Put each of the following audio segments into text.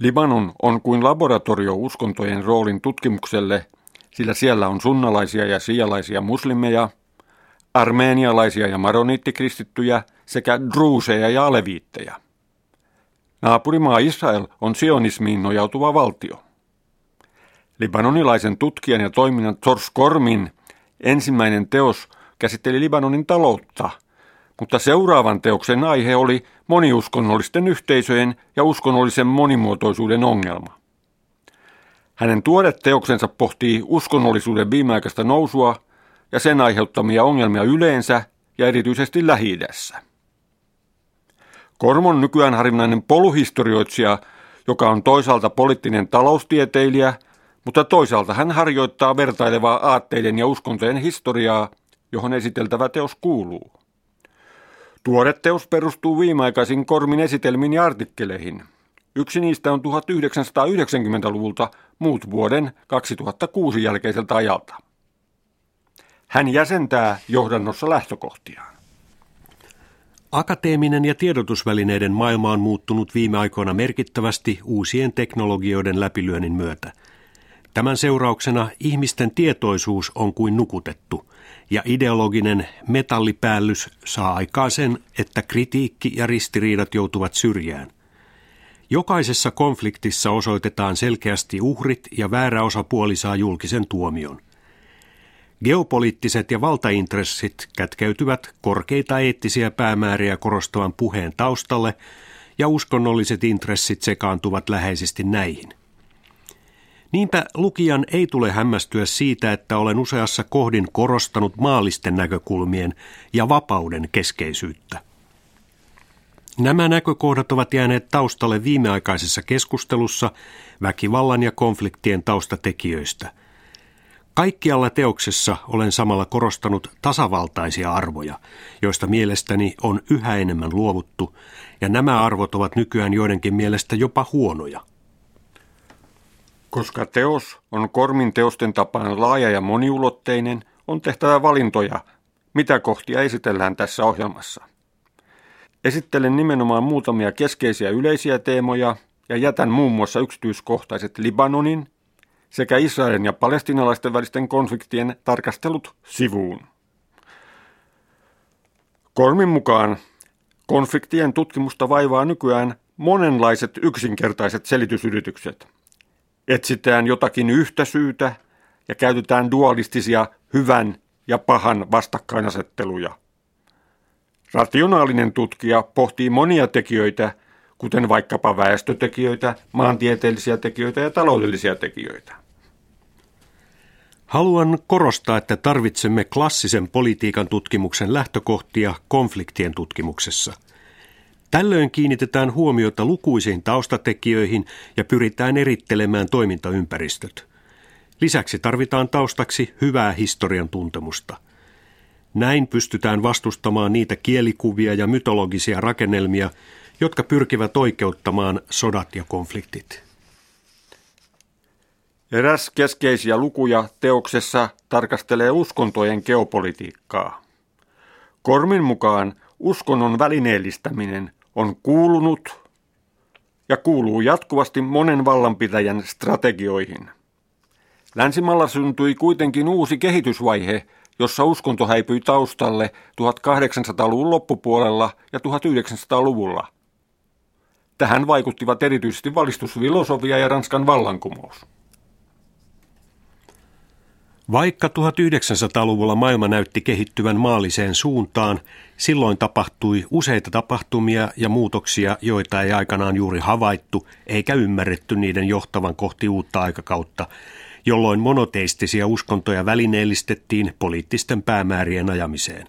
Libanon on kuin laboratorio uskontojen roolin tutkimukselle, sillä siellä on sunnalaisia ja sialaisia muslimeja, armeenialaisia ja maroniittikristittyjä sekä druuseja ja aleviittejä. Naapurimaa Israel on sionismiin nojautuva valtio. Libanonilaisen tutkijan ja toiminnan Tors Kormin ensimmäinen teos käsitteli Libanonin taloutta – mutta seuraavan teoksen aihe oli moniuskonnollisten yhteisöjen ja uskonnollisen monimuotoisuuden ongelma. Hänen tuore teoksensa pohtii uskonnollisuuden viimeaikaista nousua ja sen aiheuttamia ongelmia yleensä ja erityisesti lähi. Kormon nykyään harvinainen poluhistorioitsija, joka on toisaalta poliittinen taloustieteilijä, mutta toisaalta hän harjoittaa vertailevaa aatteiden ja uskontojen historiaa, johon esiteltävä teos kuuluu. Tuore teos perustuu viimeaikaisiin Kormin esitelmiin ja artikkeleihin. Yksi niistä on 1990-luvulta, muut vuoden 2006 jälkeiseltä ajalta. Hän jäsentää johdannossa lähtökohtiaan. Akateeminen ja tiedotusvälineiden maailma on muuttunut viime aikoina merkittävästi uusien teknologioiden läpilyönnin myötä. Tämän seurauksena ihmisten tietoisuus on kuin nukutettu – ja ideologinen metallipäällys saa aikaa sen, että kritiikki ja ristiriidat joutuvat syrjään. Jokaisessa konfliktissa osoitetaan selkeästi uhrit ja väärä osapuoli saa julkisen tuomion. Geopoliittiset ja valtaintressit kätkeytyvät korkeita eettisiä päämääriä korostavan puheen taustalle ja uskonnolliset intressit sekaantuvat läheisesti näihin. Niinpä lukijan ei tule hämmästyä siitä, että olen useassa kohdin korostanut maallisten näkökulmien ja vapauden keskeisyyttä. Nämä näkökohdat ovat jääneet taustalle viimeaikaisessa keskustelussa väkivallan ja konfliktien taustatekijöistä. Kaikkialla teoksessa olen samalla korostanut tasavaltaisia arvoja, joista mielestäni on yhä enemmän luovuttu, ja nämä arvot ovat nykyään joidenkin mielestä jopa huonoja. Koska teos on Kormin teosten tapaan laaja ja moniulotteinen, on tehtävä valintoja, mitä kohtia esitellään tässä ohjelmassa. Esittelen nimenomaan muutamia keskeisiä yleisiä teemoja ja jätän muun muassa yksityiskohtaiset Libanonin sekä Israelin ja palestinalaisten välisten konfliktien tarkastelut sivuun. Kormin mukaan konfliktien tutkimusta vaivaa nykyään monenlaiset yksinkertaiset selitysyritykset – etsitään jotakin yhtä syytä ja käytetään dualistisia hyvän ja pahan vastakkainasetteluja. Rationaalinen tutkija pohtii monia tekijöitä, kuten vaikkapa väestötekijöitä, maantieteellisiä tekijöitä ja taloudellisia tekijöitä. Haluan korostaa, että tarvitsemme klassisen politiikan tutkimuksen lähtökohtia konfliktien tutkimuksessa – Tällöin kiinnitetään huomiota lukuisiin taustatekijöihin ja pyritään erittelemään toimintaympäristöt. Lisäksi tarvitaan taustaksi hyvää historian tuntemusta. Näin pystytään vastustamaan niitä kielikuvia ja mytologisia rakennelmia, jotka pyrkivät oikeuttamaan sodat ja konfliktit. Eräs keskeisiä lukuja teoksessa tarkastelee uskontojen geopolitiikkaa. Kormin mukaan uskonnon välineellistäminen on kuulunut ja kuuluu jatkuvasti monen vallanpitäjän strategioihin. Länsimalla syntyi kuitenkin uusi kehitysvaihe, jossa uskonto häipyi taustalle 1800-luvun loppupuolella ja 1900-luvulla. Tähän vaikuttivat erityisesti valistusfilosofia ja Ranskan vallankumous. Vaikka 1900-luvulla maailma näytti kehittyvän maalliseen suuntaan, silloin tapahtui useita tapahtumia ja muutoksia, joita ei aikanaan juuri havaittu eikä ymmärretty niiden johtavan kohti uutta aikakautta, jolloin monoteistisia uskontoja välineellistettiin poliittisten päämäärien ajamiseen.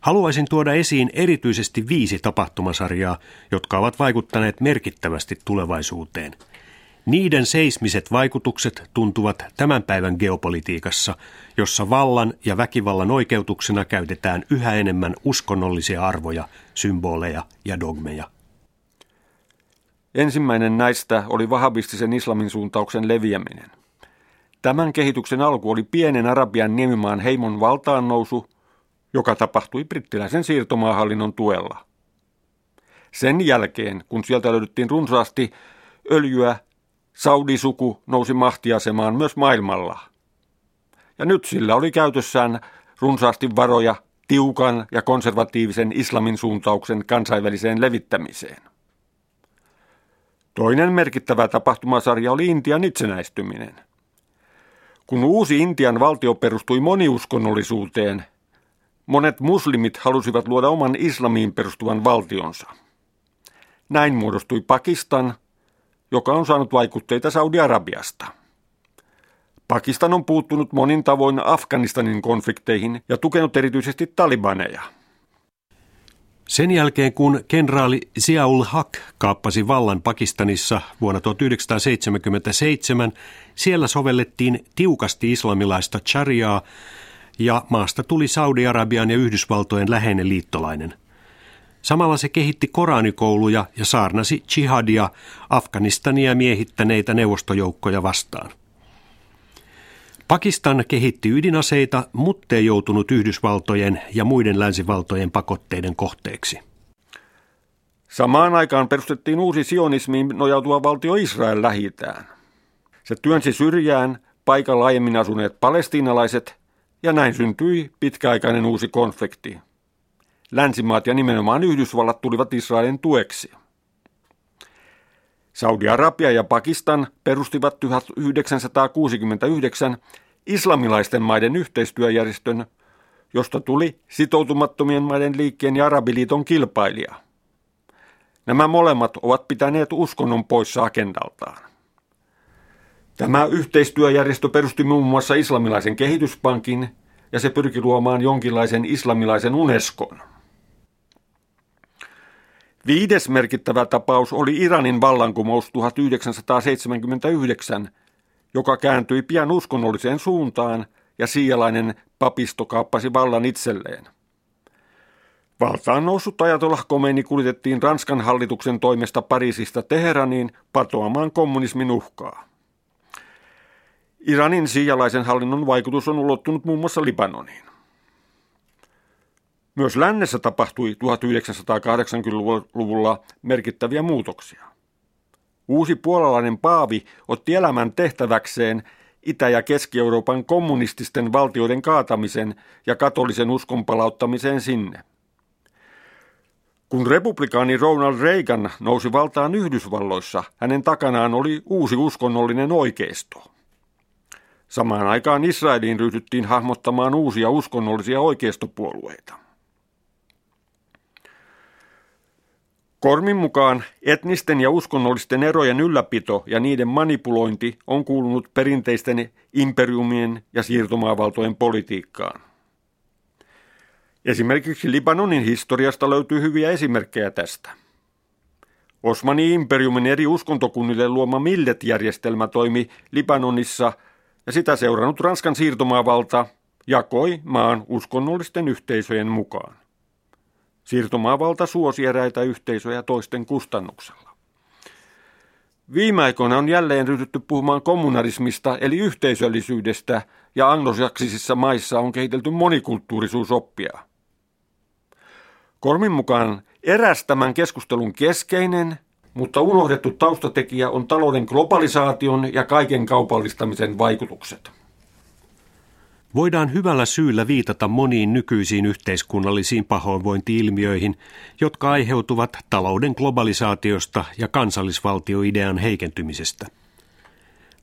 Haluaisin tuoda esiin erityisesti viisi tapahtumasarjaa, jotka ovat vaikuttaneet merkittävästi tulevaisuuteen – niiden seismiset vaikutukset tuntuvat tämän päivän geopolitiikassa, jossa vallan ja väkivallan oikeutuksena käytetään yhä enemmän uskonnollisia arvoja, symboleja ja dogmeja. Ensimmäinen näistä oli vahabistisen islamin suuntauksen leviäminen. Tämän kehityksen alku oli pienen Arabian niemimaan heimon valtaan nousu, joka tapahtui brittiläisen siirtomaahallinnon tuella. Sen jälkeen, kun sieltä löydettiin runsaasti öljyä, Saudisuku nousi mahtiasemaan myös maailmalla. Ja nyt sillä oli käytössään runsaasti varoja tiukan ja konservatiivisen islamin suuntauksen kansainväliseen levittämiseen. Toinen merkittävä tapahtumasarja oli Intian itsenäistyminen. Kun uusi Intian valtio perustui moniuskonnollisuuteen, monet muslimit halusivat luoda oman islamiin perustuvan valtionsa. Näin muodostui Pakistan, joka on saanut vaikutteita Saudi-Arabiasta. Pakistan on puuttunut monin tavoin Afganistanin konflikteihin ja tukenut erityisesti talibaneja. Sen jälkeen kun kenraali Ziaul Haq kaappasi vallan Pakistanissa vuonna 1977, siellä sovellettiin tiukasti islamilaista chariaa ja maasta tuli Saudi-Arabian ja Yhdysvaltojen läheinen liittolainen. Samalla se kehitti koranikouluja ja saarnasi jihadia Afganistania miehittäneitä neuvostojoukkoja vastaan. Pakistan kehitti ydinaseita, mutta ei joutunut Yhdysvaltojen ja muiden länsivaltojen pakotteiden kohteeksi. Samaan aikaan perustettiin uusi sionismiin nojautuva valtio Israel lähitään. Se työnsi syrjään paikalla aiemmin asuneet palestiinalaiset ja näin syntyi pitkäaikainen uusi konflikti. Länsimaat ja nimenomaan Yhdysvallat tulivat Israelin tueksi. Saudi-Arabia ja Pakistan perustivat 1969 islamilaisten maiden yhteistyöjärjestön, josta tuli sitoutumattomien maiden liikkeen ja Arabiliiton kilpailija. Nämä molemmat ovat pitäneet uskonnon poissa agendaltaan. Tämä yhteistyöjärjestö perusti muun muassa islamilaisen kehityspankin ja se pyrki luomaan jonkinlaisen islamilaisen Unescon. Viides merkittävä tapaus oli Iranin vallankumous 1979, joka kääntyi pian uskonnolliseen suuntaan ja sialainen papisto kaappasi vallan itselleen. Valtaan noussut ajatollah Khomeini kuljetettiin Ranskan hallituksen toimesta Pariisista Teheraniin patoamaan kommunismin uhkaa. Iranin siijalaisen hallinnon vaikutus on ulottunut muun muassa Libanoniin. Myös lännessä tapahtui 1980-luvulla merkittäviä muutoksia. Uusi puolalainen paavi otti elämän tehtäväkseen Itä- ja Keski-Euroopan kommunististen valtioiden kaatamisen ja katolisen uskon palauttamisen sinne. Kun republikaani Ronald Reagan nousi valtaan Yhdysvalloissa, hänen takanaan oli uusi uskonnollinen oikeisto. Samaan aikaan Israeliin ryhdyttiin hahmottamaan uusia uskonnollisia oikeistopuolueita. Kormin mukaan etnisten ja uskonnollisten erojen ylläpito ja niiden manipulointi on kuulunut perinteisten imperiumien ja siirtomaavaltojen politiikkaan. Esimerkiksi Libanonin historiasta löytyy hyviä esimerkkejä tästä. Osmani imperiumin eri uskontokunnille luoma Millet-järjestelmä toimi Libanonissa ja sitä seurannut Ranskan siirtomaavalta jakoi maan uskonnollisten yhteisöjen mukaan. Siirtomaavalta suosi eräitä yhteisöjä toisten kustannuksella. Viime aikoina on jälleen ryhdytty puhumaan kommunarismista eli yhteisöllisyydestä ja anglosaksisissa maissa on kehitelty monikulttuurisuusoppia. Kormin mukaan eräs tämän keskustelun keskeinen, mutta unohdettu taustatekijä on talouden globalisaation ja kaiken kaupallistamisen vaikutukset. Voidaan hyvällä syyllä viitata moniin nykyisiin yhteiskunnallisiin pahoinvointiilmiöihin, jotka aiheutuvat talouden globalisaatiosta ja kansallisvaltioidean heikentymisestä.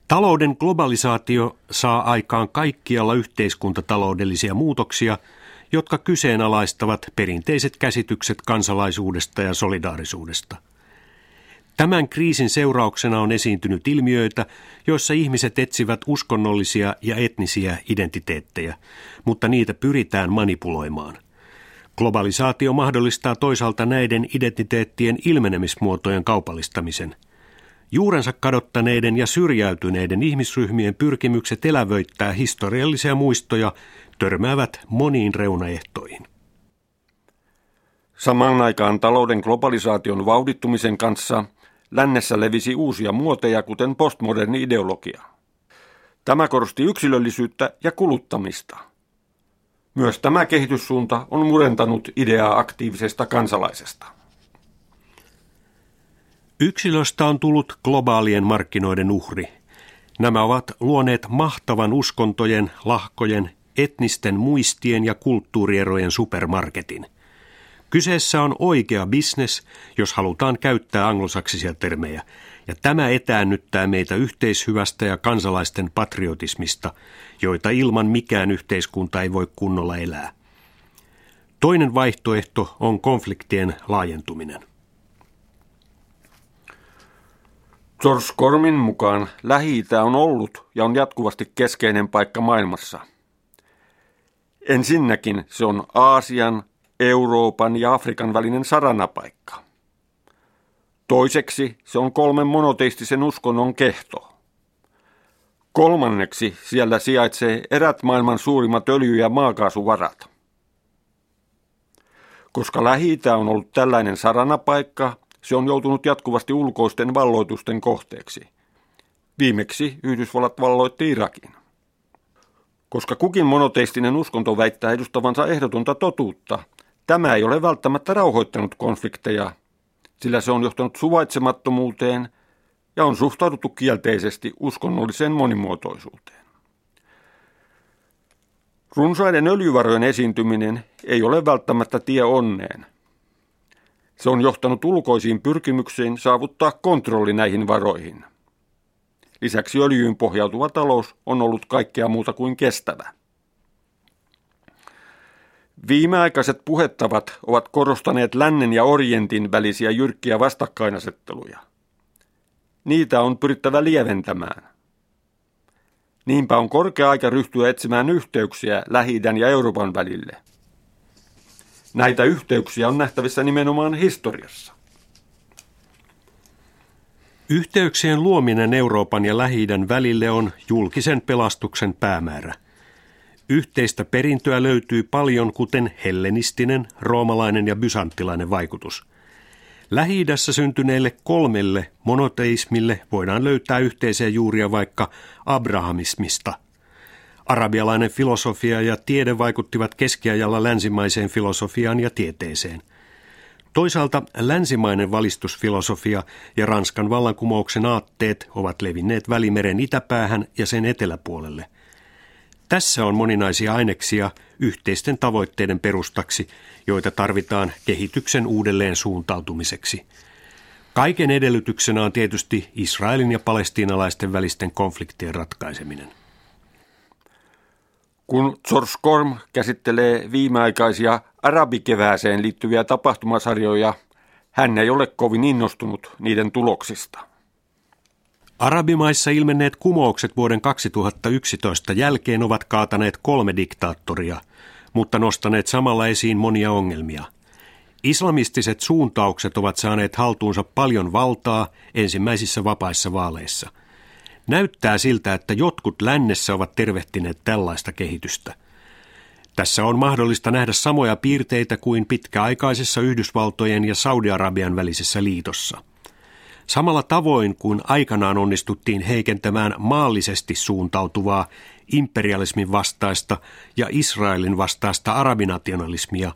Talouden globalisaatio saa aikaan kaikkialla yhteiskuntataloudellisia muutoksia, jotka kyseenalaistavat perinteiset käsitykset kansalaisuudesta ja solidaarisuudesta – Tämän kriisin seurauksena on esiintynyt ilmiöitä, joissa ihmiset etsivät uskonnollisia ja etnisiä identiteettejä, mutta niitä pyritään manipuloimaan. Globalisaatio mahdollistaa toisaalta näiden identiteettien ilmenemismuotojen kaupallistamisen. Juurensa kadottaneiden ja syrjäytyneiden ihmisryhmien pyrkimykset elävöittää historiallisia muistoja törmäävät moniin reunaehtoihin. Samaan aikaan talouden globalisaation vauhdittumisen kanssa – Lännessä levisi uusia muoteja, kuten postmoderni ideologia. Tämä korosti yksilöllisyyttä ja kuluttamista. Myös tämä kehityssuunta on murentanut ideaa aktiivisesta kansalaisesta. Yksilöstä on tullut globaalien markkinoiden uhri. Nämä ovat luoneet mahtavan uskontojen, lahkojen, etnisten muistien ja kulttuurierojen supermarketin. Kyseessä on oikea bisnes, jos halutaan käyttää anglosaksisia termejä, ja tämä etäännyttää meitä yhteishyvästä ja kansalaisten patriotismista, joita ilman mikään yhteiskunta ei voi kunnolla elää. Toinen vaihtoehto on konfliktien laajentuminen. George Cormin mukaan lähi on ollut ja on jatkuvasti keskeinen paikka maailmassa. Ensinnäkin se on Aasian, Euroopan ja Afrikan välinen saranapaikka. Toiseksi se on kolmen monoteistisen uskonnon kehto. Kolmanneksi siellä sijaitsee erät maailman suurimmat öljy- ja maakaasuvarat. Koska lähi on ollut tällainen saranapaikka, se on joutunut jatkuvasti ulkoisten valloitusten kohteeksi. Viimeksi Yhdysvallat valloitti Irakin. Koska kukin monoteistinen uskonto väittää edustavansa ehdotonta totuutta, tämä ei ole välttämättä rauhoittanut konflikteja, sillä se on johtanut suvaitsemattomuuteen ja on suhtauduttu kielteisesti uskonnolliseen monimuotoisuuteen. Runsaiden öljyvarojen esiintyminen ei ole välttämättä tie onneen. Se on johtanut ulkoisiin pyrkimyksiin saavuttaa kontrolli näihin varoihin. Lisäksi öljyyn pohjautuva talous on ollut kaikkea muuta kuin kestävä. Viimeaikaiset puhettavat ovat korostaneet lännen ja orientin välisiä jyrkkiä vastakkainasetteluja. Niitä on pyrittävä lieventämään. Niinpä on korkea aika ryhtyä etsimään yhteyksiä lähi ja Euroopan välille. Näitä yhteyksiä on nähtävissä nimenomaan historiassa. Yhteyksien luominen Euroopan ja lähi välille on julkisen pelastuksen päämäärä. Yhteistä perintöä löytyy paljon, kuten hellenistinen, roomalainen ja bysanttilainen vaikutus. lähi syntyneille kolmelle monoteismille voidaan löytää yhteisiä juuria vaikka abrahamismista. Arabialainen filosofia ja tiede vaikuttivat keskiajalla länsimaiseen filosofiaan ja tieteeseen – Toisaalta länsimainen valistusfilosofia ja Ranskan vallankumouksen aatteet ovat levinneet Välimeren itäpäähän ja sen eteläpuolelle. Tässä on moninaisia aineksia yhteisten tavoitteiden perustaksi, joita tarvitaan kehityksen uudelleen suuntautumiseksi. Kaiken edellytyksenä on tietysti Israelin ja palestiinalaisten välisten konfliktien ratkaiseminen. Kun George Korm käsittelee viimeaikaisia arabikevääseen liittyviä tapahtumasarjoja, hän ei ole kovin innostunut niiden tuloksista. Arabimaissa ilmenneet kumoukset vuoden 2011 jälkeen ovat kaataneet kolme diktaattoria, mutta nostaneet samalla esiin monia ongelmia. Islamistiset suuntaukset ovat saaneet haltuunsa paljon valtaa ensimmäisissä vapaissa vaaleissa – Näyttää siltä, että jotkut lännessä ovat tervehtineet tällaista kehitystä. Tässä on mahdollista nähdä samoja piirteitä kuin pitkäaikaisessa Yhdysvaltojen ja Saudi-Arabian välisessä liitossa. Samalla tavoin kuin aikanaan onnistuttiin heikentämään maallisesti suuntautuvaa imperialismin vastaista ja Israelin vastaista arabinationalismia,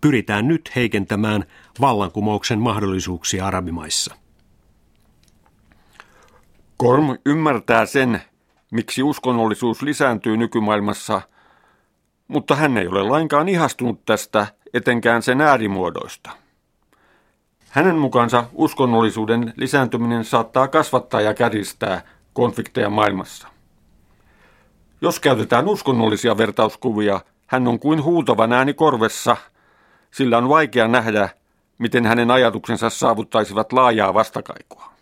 pyritään nyt heikentämään vallankumouksen mahdollisuuksia arabimaissa. Korm ymmärtää sen, miksi uskonnollisuus lisääntyy nykymaailmassa, mutta hän ei ole lainkaan ihastunut tästä, etenkään sen äärimuodoista. Hänen mukaansa uskonnollisuuden lisääntyminen saattaa kasvattaa ja kärjistää konflikteja maailmassa. Jos käytetään uskonnollisia vertauskuvia, hän on kuin huutavan ääni korvessa, sillä on vaikea nähdä, miten hänen ajatuksensa saavuttaisivat laajaa vastakaikua.